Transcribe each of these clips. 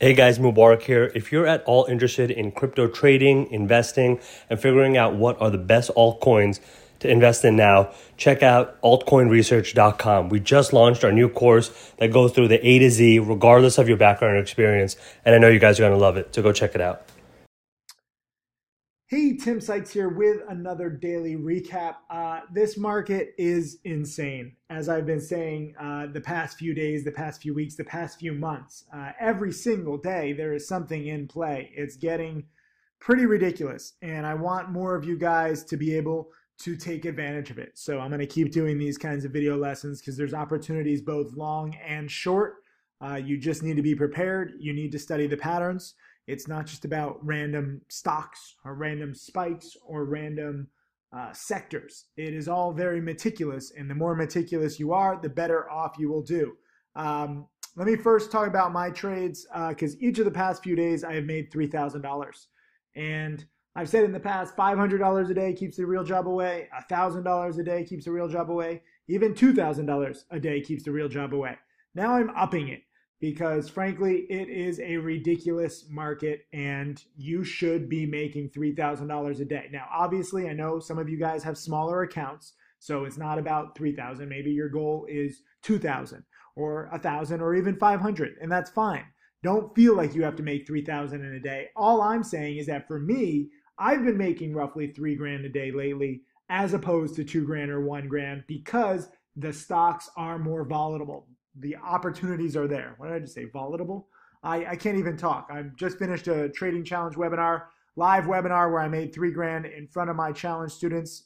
Hey guys, Mubarak here. If you're at all interested in crypto trading, investing, and figuring out what are the best altcoins to invest in now, check out altcoinresearch.com. We just launched our new course that goes through the A to Z, regardless of your background or experience. And I know you guys are going to love it. So go check it out. Hey, Tim Sykes here with another daily recap. Uh, this market is insane. As I've been saying uh, the past few days, the past few weeks, the past few months, uh, every single day there is something in play. It's getting pretty ridiculous, and I want more of you guys to be able to take advantage of it. So I'm going to keep doing these kinds of video lessons because there's opportunities both long and short. Uh, you just need to be prepared. You need to study the patterns. It's not just about random stocks or random spikes or random uh, sectors. It is all very meticulous, and the more meticulous you are, the better off you will do. Um, let me first talk about my trades because uh, each of the past few days I have made $3,000. And I've said in the past, $500 a day keeps the real job away, $1,000 a day keeps the real job away, even $2,000 a day keeps the real job away. Now I'm upping it because frankly, it is a ridiculous market and you should be making $3,000 a day. Now, obviously, I know some of you guys have smaller accounts, so it's not about 3,000. Maybe your goal is 2,000 or 1,000 or even 500, and that's fine. Don't feel like you have to make 3,000 in a day. All I'm saying is that for me, I've been making roughly 3 grand a day lately as opposed to 2 grand or 1 grand because the stocks are more volatile the opportunities are there. What did I just say? Volatile? I, I can't even talk. I've just finished a trading challenge webinar, live webinar where I made three grand in front of my challenge students.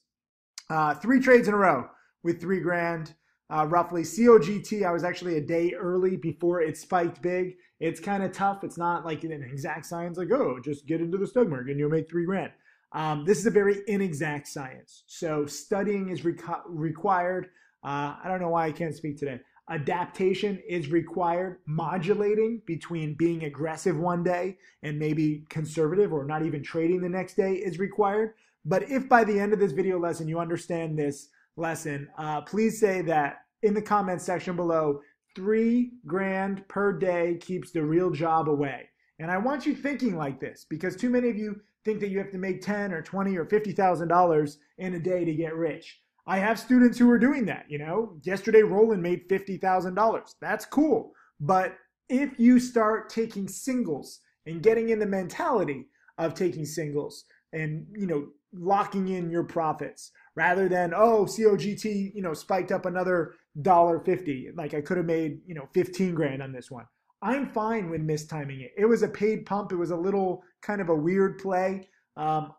Uh, three trades in a row with three grand. Uh, roughly COGT, I was actually a day early before it spiked big. It's kind of tough. It's not like an exact science, like, oh, just get into the stock market and you'll make three grand. Um, this is a very inexact science. So studying is required. Uh, I don't know why I can't speak today. Adaptation is required. Modulating between being aggressive one day and maybe conservative or not even trading the next day is required. But if by the end of this video lesson you understand this lesson, uh, please say that in the comments section below, three grand per day keeps the real job away. And I want you thinking like this because too many of you think that you have to make 10 or 20 or $50,000 in a day to get rich. I have students who are doing that. You know, yesterday Roland made $50,000. That's cool. But if you start taking singles and getting in the mentality of taking singles and, you know, locking in your profits rather than, oh, COGT, you know, spiked up another dollar fifty. Like I could have made, you know, 15 grand on this one. I'm fine with mistiming it. It was a paid pump. It was a little kind of a weird play. Um,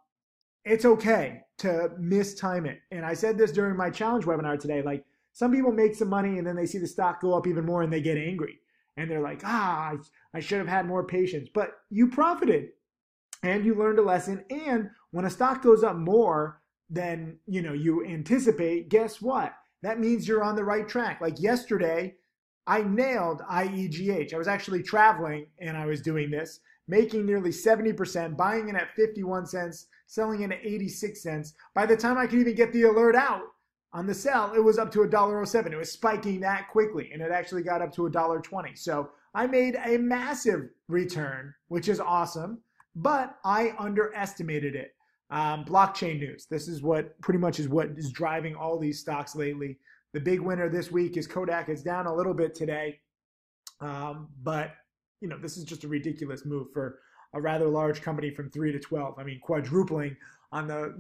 it's okay to mistime it. And I said this during my challenge webinar today. Like some people make some money and then they see the stock go up even more and they get angry. And they're like, ah, I, should have had more patience. But you profited and you learned a lesson. And when a stock goes up more than you know you anticipate, guess what? That means you're on the right track. Like yesterday, I nailed IEGH. I was actually traveling and I was doing this making nearly 70%, buying in at 51 cents, selling in at 86 cents. By the time I could even get the alert out on the sell, it was up to $1.07. It was spiking that quickly, and it actually got up to $1.20. So I made a massive return, which is awesome, but I underestimated it. Um, blockchain news. This is what pretty much is what is driving all these stocks lately. The big winner this week is Kodak. It's down a little bit today, um, but you know, this is just a ridiculous move for a rather large company from three to 12. I mean, quadrupling on the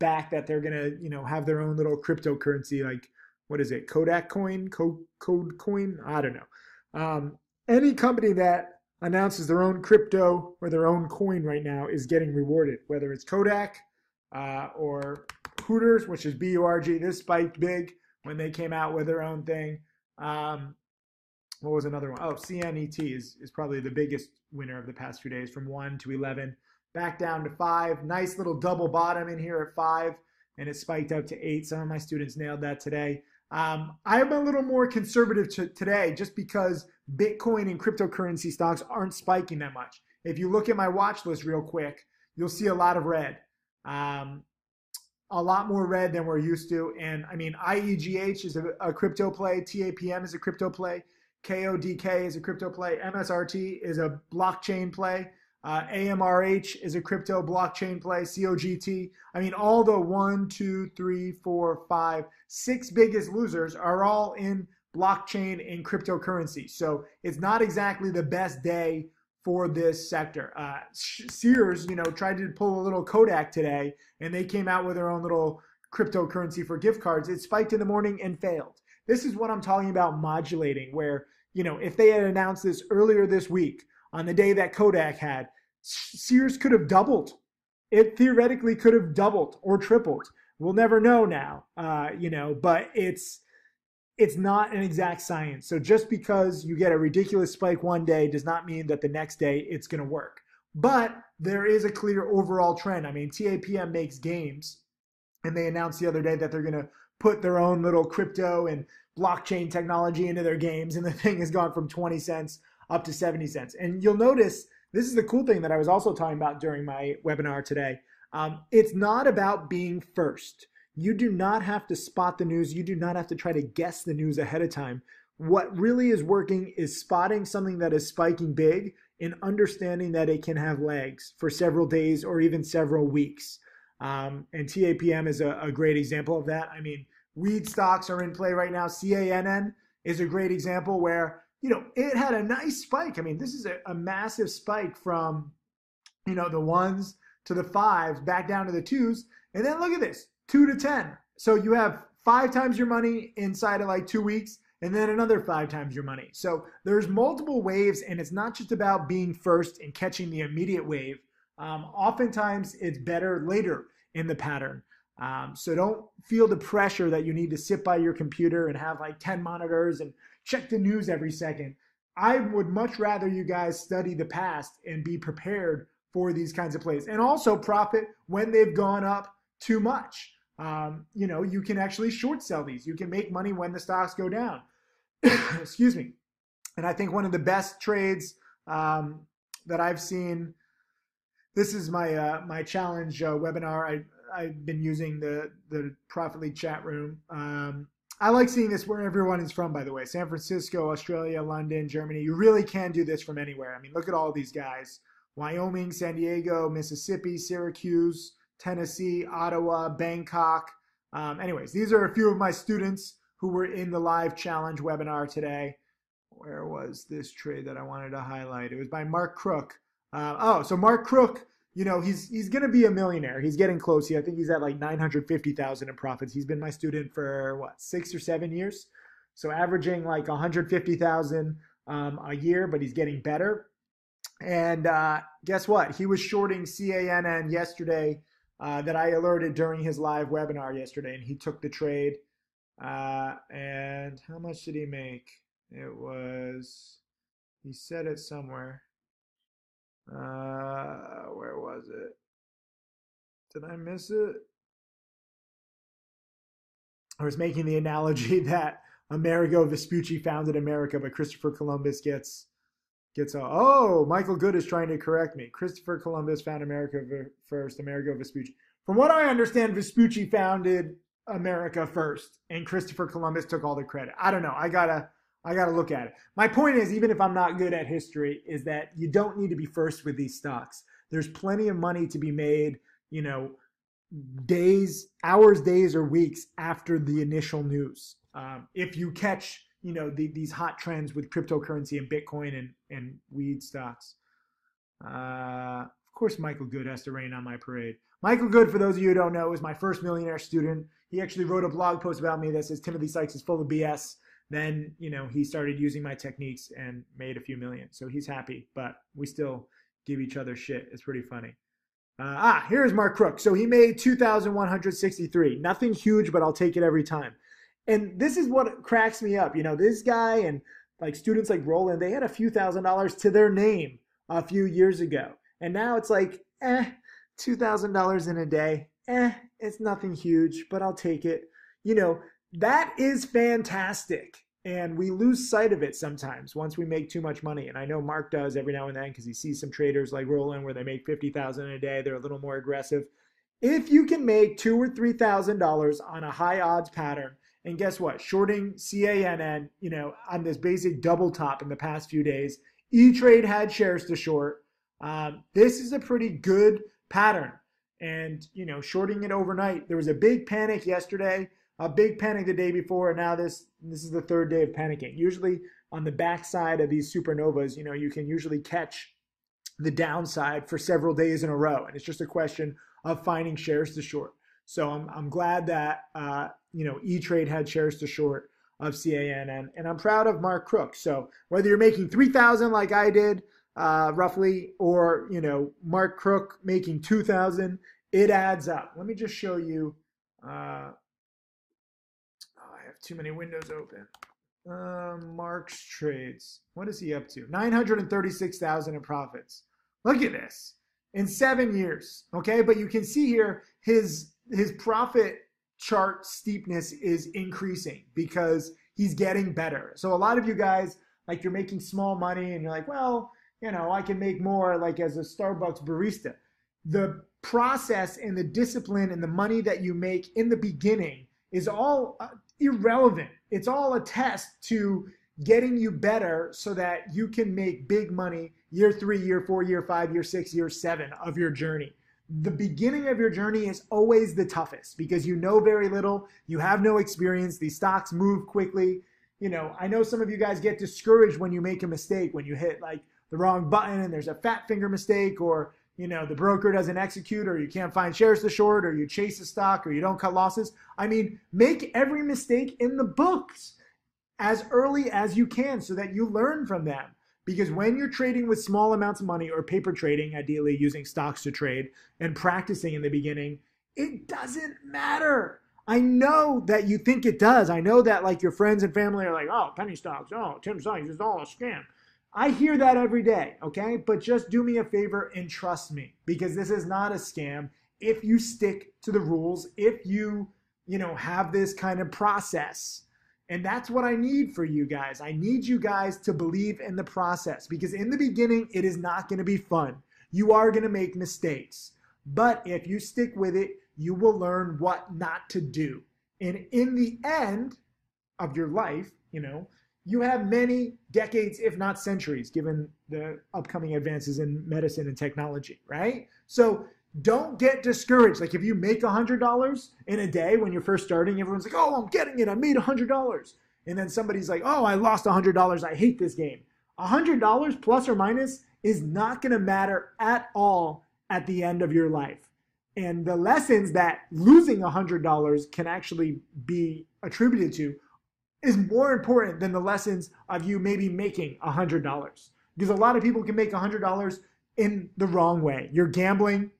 back that they're going to, you know, have their own little cryptocurrency. Like, what is it? Kodak coin, code, code coin? I don't know. Um, any company that announces their own crypto or their own coin right now is getting rewarded, whether it's Kodak uh, or Hooters, which is B U R G. This spiked big when they came out with their own thing. Um, what was another one? Oh, CNET is, is probably the biggest winner of the past few days from 1 to 11. Back down to 5. Nice little double bottom in here at 5, and it spiked up to 8. Some of my students nailed that today. Um, I'm a little more conservative to, today just because Bitcoin and cryptocurrency stocks aren't spiking that much. If you look at my watch list real quick, you'll see a lot of red. Um, a lot more red than we're used to. And I mean, IEGH is a, a crypto play, TAPM is a crypto play. KODK is a crypto play. MSRT is a blockchain play. Uh, AMRH is a crypto blockchain play. COGT. I mean, all the one, two, three, four, five, six biggest losers are all in blockchain and cryptocurrency. So it's not exactly the best day for this sector. Uh, Sears, you know, tried to pull a little Kodak today, and they came out with their own little cryptocurrency for gift cards. It spiked in the morning and failed. This is what I'm talking about modulating, where, you know, if they had announced this earlier this week on the day that Kodak had, Sears could have doubled. It theoretically could have doubled or tripled. We'll never know now, uh, you know, but it's it's not an exact science. So just because you get a ridiculous spike one day does not mean that the next day it's going to work. But there is a clear overall trend. I mean, TAPM makes games, and they announced the other day that they're going to put their own little crypto and blockchain technology into their games, and the thing has gone from 20 cents up to 70 cents. And you'll notice this is the cool thing that I was also talking about during my webinar today. Um, it's not about being first. You do not have to spot the news. You do not have to try to guess the news ahead of time. What really is working is spotting something that is spiking big and understanding that it can have legs for several days or even several weeks. Um, and TAPM is a, a great example of that. I mean, weed stocks are in play right now. CANN is a great example where, you know, it had a nice spike. I mean, this is a, a massive spike from, you know, the ones to the fives back down to the twos. And then look at this two to 10. So you have five times your money inside of like two weeks and then another five times your money. So there's multiple waves, and it's not just about being first and catching the immediate wave. Um, oftentimes, it's better later in the pattern. Um, so don't feel the pressure that you need to sit by your computer and have like 10 monitors and check the news every second. I would much rather you guys study the past and be prepared for these kinds of plays and also profit when they've gone up too much. Um, you know, you can actually short sell these. You can make money when the stocks go down. Excuse me. And I think one of the best trades um, that I've seen. This is my uh, my challenge uh, webinar. I've been using the the Profitly chat room. Um, I like seeing this where everyone is from, by the way. San Francisco, Australia, London, Germany. You really can do this from anywhere. I mean, look at all these guys Wyoming, San Diego, Mississippi, Syracuse, Tennessee, Ottawa, Bangkok. Um, anyways, these are a few of my students who were in the live challenge webinar today. Where was this trade that I wanted to highlight? It was by Mark Crook. Uh, oh, so Mark Crook, you know, he's he's going to be a millionaire. He's getting close. He, I think he's at like 950,000 in profits. He's been my student for what, six or seven years? So averaging like 150,000 um, a year, but he's getting better. And uh, guess what? He was shorting CANN yesterday uh, that I alerted during his live webinar yesterday, and he took the trade. Uh, and how much did he make? It was, he said it somewhere. Uh, where was it? Did I miss it? I was making the analogy that Amerigo Vespucci founded America, but Christopher Columbus gets gets a oh Michael Good is trying to correct me. Christopher Columbus found America first. Amerigo Vespucci. From what I understand, Vespucci founded America first, and Christopher Columbus took all the credit. I don't know. I gotta I gotta look at it. My point is, even if I'm not good at history, is that you don't need to be first with these stocks. There's plenty of money to be made. You know, days, hours, days, or weeks after the initial news. Um, if you catch you know the, these hot trends with cryptocurrency and Bitcoin and and weed stocks. Uh, of course, Michael Good has to rain on my parade. Michael Good, for those of you who don't know, is my first millionaire student. He actually wrote a blog post about me that says Timothy Sykes is full of BS. Then you know he started using my techniques and made a few million. So he's happy, but we still give each other shit. It's pretty funny. Uh, ah, here's Mark Crook. So he made 2,163. Nothing huge, but I'll take it every time. And this is what cracks me up. You know, this guy and like students like Roland, they had a few thousand dollars to their name a few years ago. And now it's like, eh, $2,000 in a day. Eh, it's nothing huge, but I'll take it. You know, that is fantastic. And we lose sight of it sometimes once we make too much money. And I know Mark does every now and then because he sees some traders like Roland where they make 50,000 a day. They're a little more aggressive. If you can make two or three thousand dollars on a high odds pattern And guess what? Shorting CANN, you know, on this basic double top in the past few days, E Trade had shares to short. Um, this is a pretty good pattern. And, you know, shorting it overnight, there was a big panic yesterday, a big panic the day before, and now this this is the third day of panicking. Usually on the backside of these supernovas, you know, you can usually catch the downside for several days in a row. And it's just a question of finding shares to short. So I'm, I'm glad that, uh, you know, E-Trade had shares to short of CANN and, I'm proud of Mark Crook. So whether you're making 3,000 like I did, uh, roughly, or, you know, Mark Crook making 2,000, it adds up. Let me just show you. Uh, too many windows open. Uh, Mark's trades. What is he up to? 936,000 in profits. Look at this in seven years. Okay, but you can see here his his profit chart steepness is increasing because he's getting better. So a lot of you guys like you're making small money and you're like, well, you know, I can make more like as a Starbucks barista. The process and the discipline and the money that you make in the beginning is all uh, irrelevant. It's all a test to getting you better so that you can make big money year three, year four, year five, year six, year seven of your journey. The beginning of your journey is always the toughest because you know very little, you have no experience, these stocks move quickly. You know, I know some of you guys get discouraged when you make a mistake, when you hit like the wrong button and there's a fat finger mistake or you know the broker doesn't execute or you can't find shares to short or you chase a stock or you don't cut losses i mean make every mistake in the books as early as you can so that you learn from them because when you're trading with small amounts of money or paper trading ideally using stocks to trade and practicing in the beginning it doesn't matter I know that you think it does. I know that like your friends and family are like, oh, penny stocks, oh, Tim Sykes is all a scam. I hear that every day, okay? But just do me a favor and trust me because this is not a scam. If you stick to the rules, if you, you know, have this kind of process. And that's what I need for you guys. I need you guys to believe in the process because in the beginning, it is not going to be fun. You are going to make mistakes. But if you stick with it, you will learn what not to do. And in the end of your life, you know, you have many decades, if not centuries, given the upcoming advances in medicine and technology, right? So don't get discouraged. Like if you make $100 in a day when you're first starting, everyone's like, oh, I'm getting it. I made $100. And then somebody's like, oh, I lost $100. I hate this game. $100 plus or minus is not going to matter at all at the end of your life. And the lessons that losing $100 can actually be attributed to is more important than the lessons of you maybe making $100. Because a lot of people can make $100 in the wrong way. You're gambling.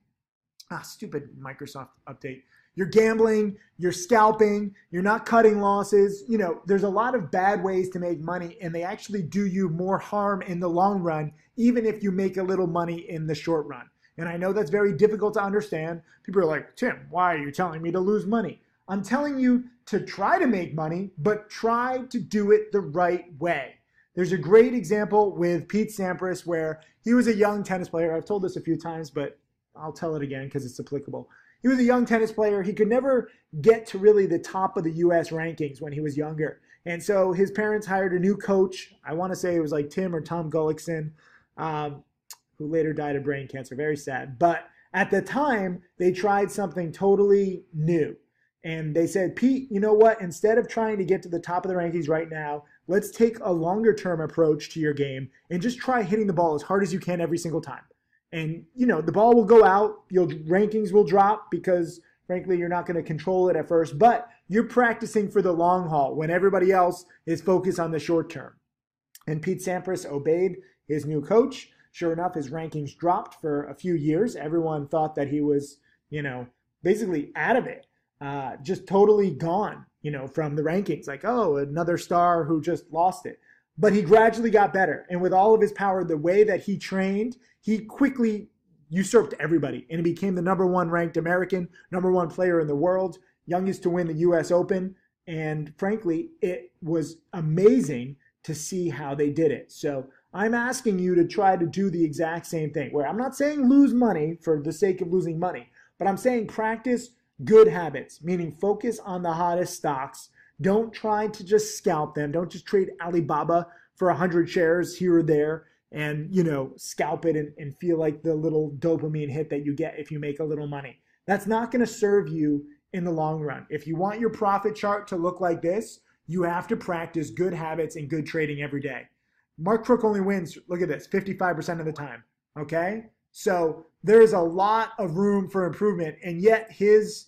Ah, stupid Microsoft update. You're gambling, you're scalping, you're not cutting losses. You know, there's a lot of bad ways to make money, and they actually do you more harm in the long run, even if you make a little money in the short run. And I know that's very difficult to understand. People are like, Tim, why are you telling me to lose money? I'm telling you to try to make money, but try to do it the right way. There's a great example with Pete Sampras where he was a young tennis player. I've told this a few times, but I'll tell it again because it's applicable. He was a young tennis player. He could never get to really the top of the US rankings when he was younger. And so his parents hired a new coach. I want to say it was like Tim or Tom Gullikson, um, who later died of brain cancer. Very sad. But at the time, they tried something totally new. And they said, Pete, you know what? Instead of trying to get to the top of the rankings right now, let's take a longer term approach to your game and just try hitting the ball as hard as you can every single time. And, you know, the ball will go out, your rankings will drop because, frankly, you're not going to control it at first, but you're practicing for the long haul when everybody else is focused on the short term. And Pete Sampras obeyed his new coach. Sure enough, his rankings dropped for a few years. Everyone thought that he was, you know, basically out of it uh, just totally gone, you know, from the rankings. Like, oh, another star who just lost it. But he gradually got better. And with all of his power, the way that he trained, he quickly usurped everybody and he became the number one ranked American, number one player in the world, youngest to win the US Open. And frankly, it was amazing to see how they did it. So I'm asking you to try to do the exact same thing where I'm not saying lose money for the sake of losing money, but I'm saying practice good habits, meaning focus on the hottest stocks. Don't try to just scalp them. Don't just trade Alibaba for 100 shares here or there and, you know, scalp it and, and feel like the little dopamine hit that you get if you make a little money. That's not going to serve you in the long run. If you want your profit chart to look like this, you have to practice good habits and good trading every day. Mark Crook only wins, look at this, 55% of the time. Okay? So there's a lot of room for improvement, and yet his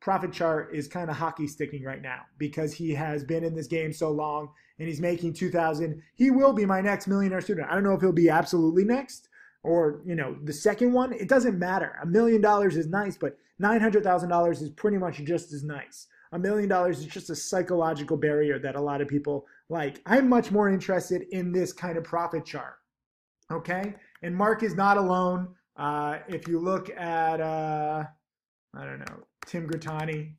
profit chart is kind of hockey sticking right now because he has been in this game so long and he's making 2000 he will be my next millionaire student. I don't know if he'll be absolutely next or you know the second one. It doesn't matter. A million dollars is nice but $900000 is pretty much just as nice. A million dollars is just a psychological barrier that a lot of people like. I'm much more interested in this kind of profit chart okay? And mark is not alone. Uh, if you look at uh, i don't know tim grittani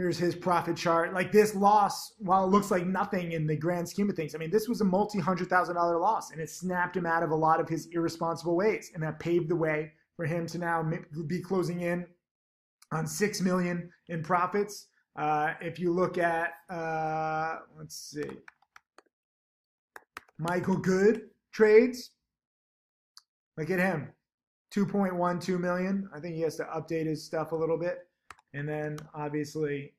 here's his profit chart. Like this loss, while it looks like nothing in the grand scheme of things, I mean, this was a multi hundred thousand dollar loss, and it snapped him out of a lot of his irresponsible ways, and that paved the way for him to now be closing in on six million in profits. Uh, if you look at, uh, let's see, Michael Good trades, look at him, 2.12 million. I think he has to update his stuff a little bit. And then obviously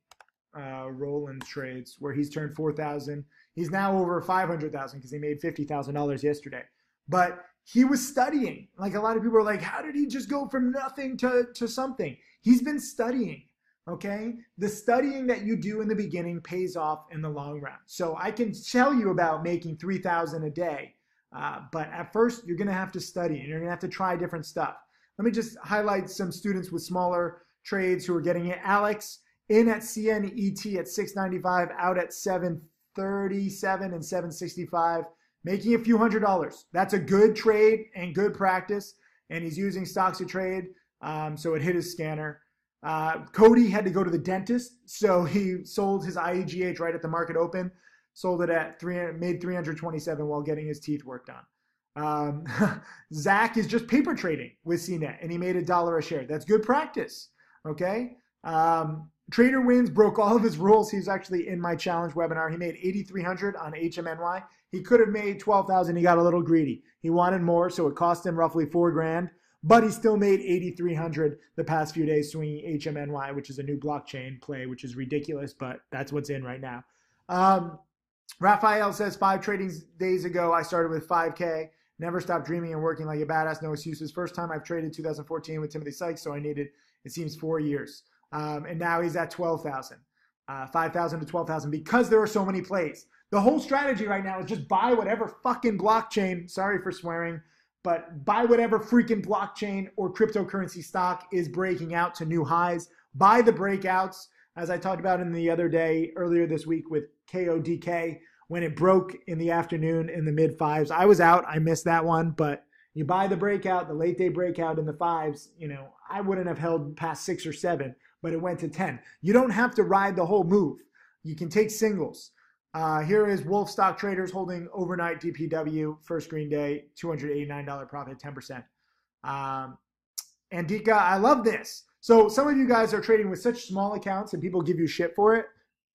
uh, Roland trades where he's turned 4,000. He's now over 500,000 because he made $50,000 yesterday. But he was studying. Like a lot of people are like, how did he just go from nothing to, to something? He's been studying. Okay. The studying that you do in the beginning pays off in the long run. So I can tell you about making 3,000 a day. Uh, but at first, you're going to have to study and you're going to have to try different stuff. Let me just highlight some students with smaller trades who are getting it. Alex in at CNET at 695, out at 737 and 765, making a few hundred dollars. That's a good trade and good practice. And he's using stocks to trade, um, so it hit his scanner. Uh, Cody had to go to the dentist, so he sold his IEGH right at the market open. Sold it at three, made 327 while getting his teeth worked on. Um, Zach is just paper trading with CNET, and he made a dollar a share. That's good practice. Okay. Um, Trader Wins broke all of his rules. He was actually in my challenge webinar. He made 8,300 on HMNY. He could have made 12,000. He got a little greedy. He wanted more, so it cost him roughly four grand. But he still made 8,300 the past few days swinging HMNY, which is a new blockchain play, which is ridiculous, but that's what's in right now. Um, Raphael says five trading days ago, I started with 5K. Never stopped dreaming and working like a badass. No excuses. First time I've traded 2014 with Timothy Sykes, so I needed it seems four years. Um, and now he's at 12,000, uh, 5,000 to 12,000 because there are so many plays. The whole strategy right now is just buy whatever fucking blockchain, sorry for swearing, but buy whatever freaking blockchain or cryptocurrency stock is breaking out to new highs. Buy the breakouts, as I talked about in the other day, earlier this week with KODK, when it broke in the afternoon in the mid fives. I was out, I missed that one, but you buy the breakout, the late day breakout in the fives, you know, I wouldn't have held past six or seven, but it went to 10. You don't have to ride the whole move. You can take singles. Uh, here is Wolf Stock Traders holding overnight DPW, first green day, $289 profit, 10%. Um, Andika, I love this. So some of you guys are trading with such small accounts and people give you shit for it.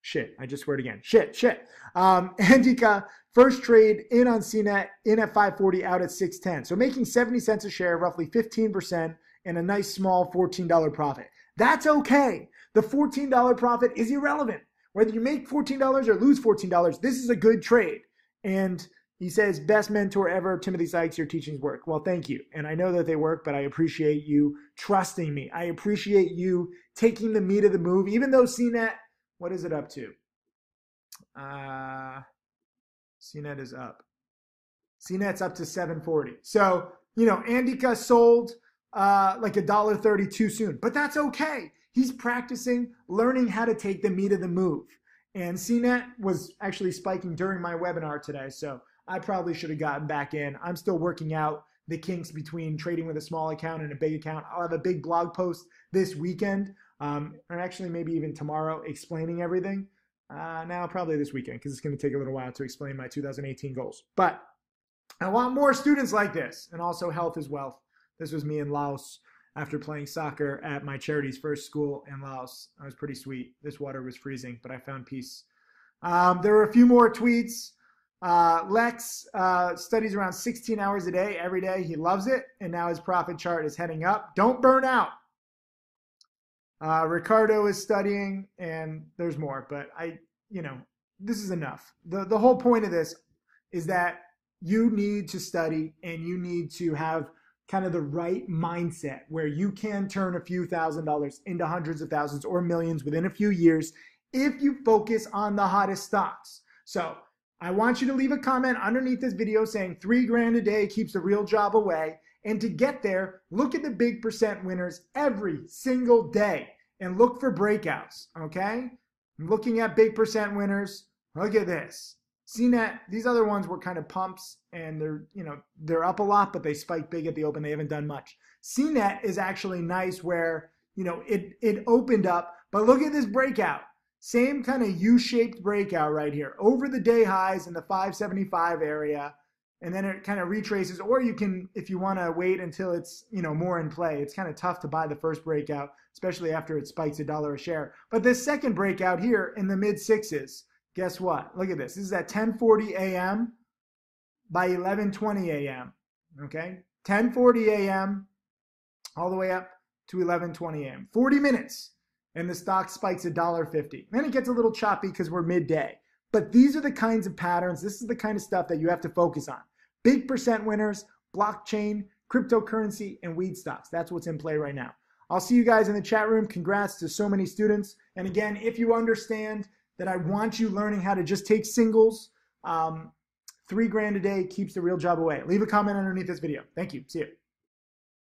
Shit, I just swear it again. Shit, shit. Um, first trade in on CNET, in at 540, out at 610. So making 70 cents a share, roughly 15%, and a nice small $14 profit. That's okay. The $14 profit is irrelevant. Whether you make $14 or lose $14, this is a good trade. And he says, best mentor ever, Timothy Sykes, your teachings work. Well, thank you. And I know that they work, but I appreciate you trusting me. I appreciate you taking the meat of the move, even though CNET what is it up to? Uh, CNET is up. CNET's up to 740. So, you know, Andika sold uh, like a dollar thirty too soon, but that's okay. He's practicing, learning how to take the meat of the move. And CNET was actually spiking during my webinar today, so I probably should have gotten back in. I'm still working out the kinks between trading with a small account and a big account. I'll have a big blog post this weekend um, or actually maybe even tomorrow explaining everything. Uh, now, probably this weekend because it's going to take a little while to explain my 2018 goals. But I want more students like this and also health is wealth. This was me in Laos after playing soccer at my charity's first school in Laos. I was pretty sweet. This water was freezing, but I found peace. Um, there were a few more tweets. Uh, Lex uh, studies around 16 hours a day every day. He loves it, and now his profit chart is heading up. Don't burn out. Uh, Ricardo is studying, and there's more, but I, you know, this is enough. the The whole point of this is that you need to study and you need to have kind of the right mindset where you can turn a few thousand dollars into hundreds of thousands or millions within a few years if you focus on the hottest stocks. So I want you to leave a comment underneath this video saying three grand a day keeps the real job away. And to get there, look at the big percent winners every single day and look for breakouts. Okay? I'm looking at big percent winners. Look at this. CNET, these other ones were kind of pumps and they're, you know, they're up a lot, but they spike big at the open. They haven't done much. CNET is actually nice where, you know, it, it opened up, but look at this breakout. Same kind of U-shaped breakout right here over the day highs in the 575 area. And then it kind of retraces, or you can, if you want to wait until it's, you know, more in play. It's kind of tough to buy the first breakout, especially after it spikes a dollar a share. But this second breakout here in the mid sixes, guess what? Look at this. This is at 10:40 a.m. by 11:20 a.m. Okay, 10:40 a.m. all the way up to 11:20 a.m. 40 minutes and the stock spikes $1.50. Then it gets a little choppy because we're midday. But these are the kinds of patterns, this is the kind of stuff that you have to focus on. Big percent winners, blockchain, cryptocurrency, and weed stocks. That's what's in play right now. I'll see you guys in the chat room. Congrats to so many students. And again, if you understand that I want you learning how to just take singles, um, three grand a day keeps the real job away. Leave a comment underneath this video. Thank you. See you.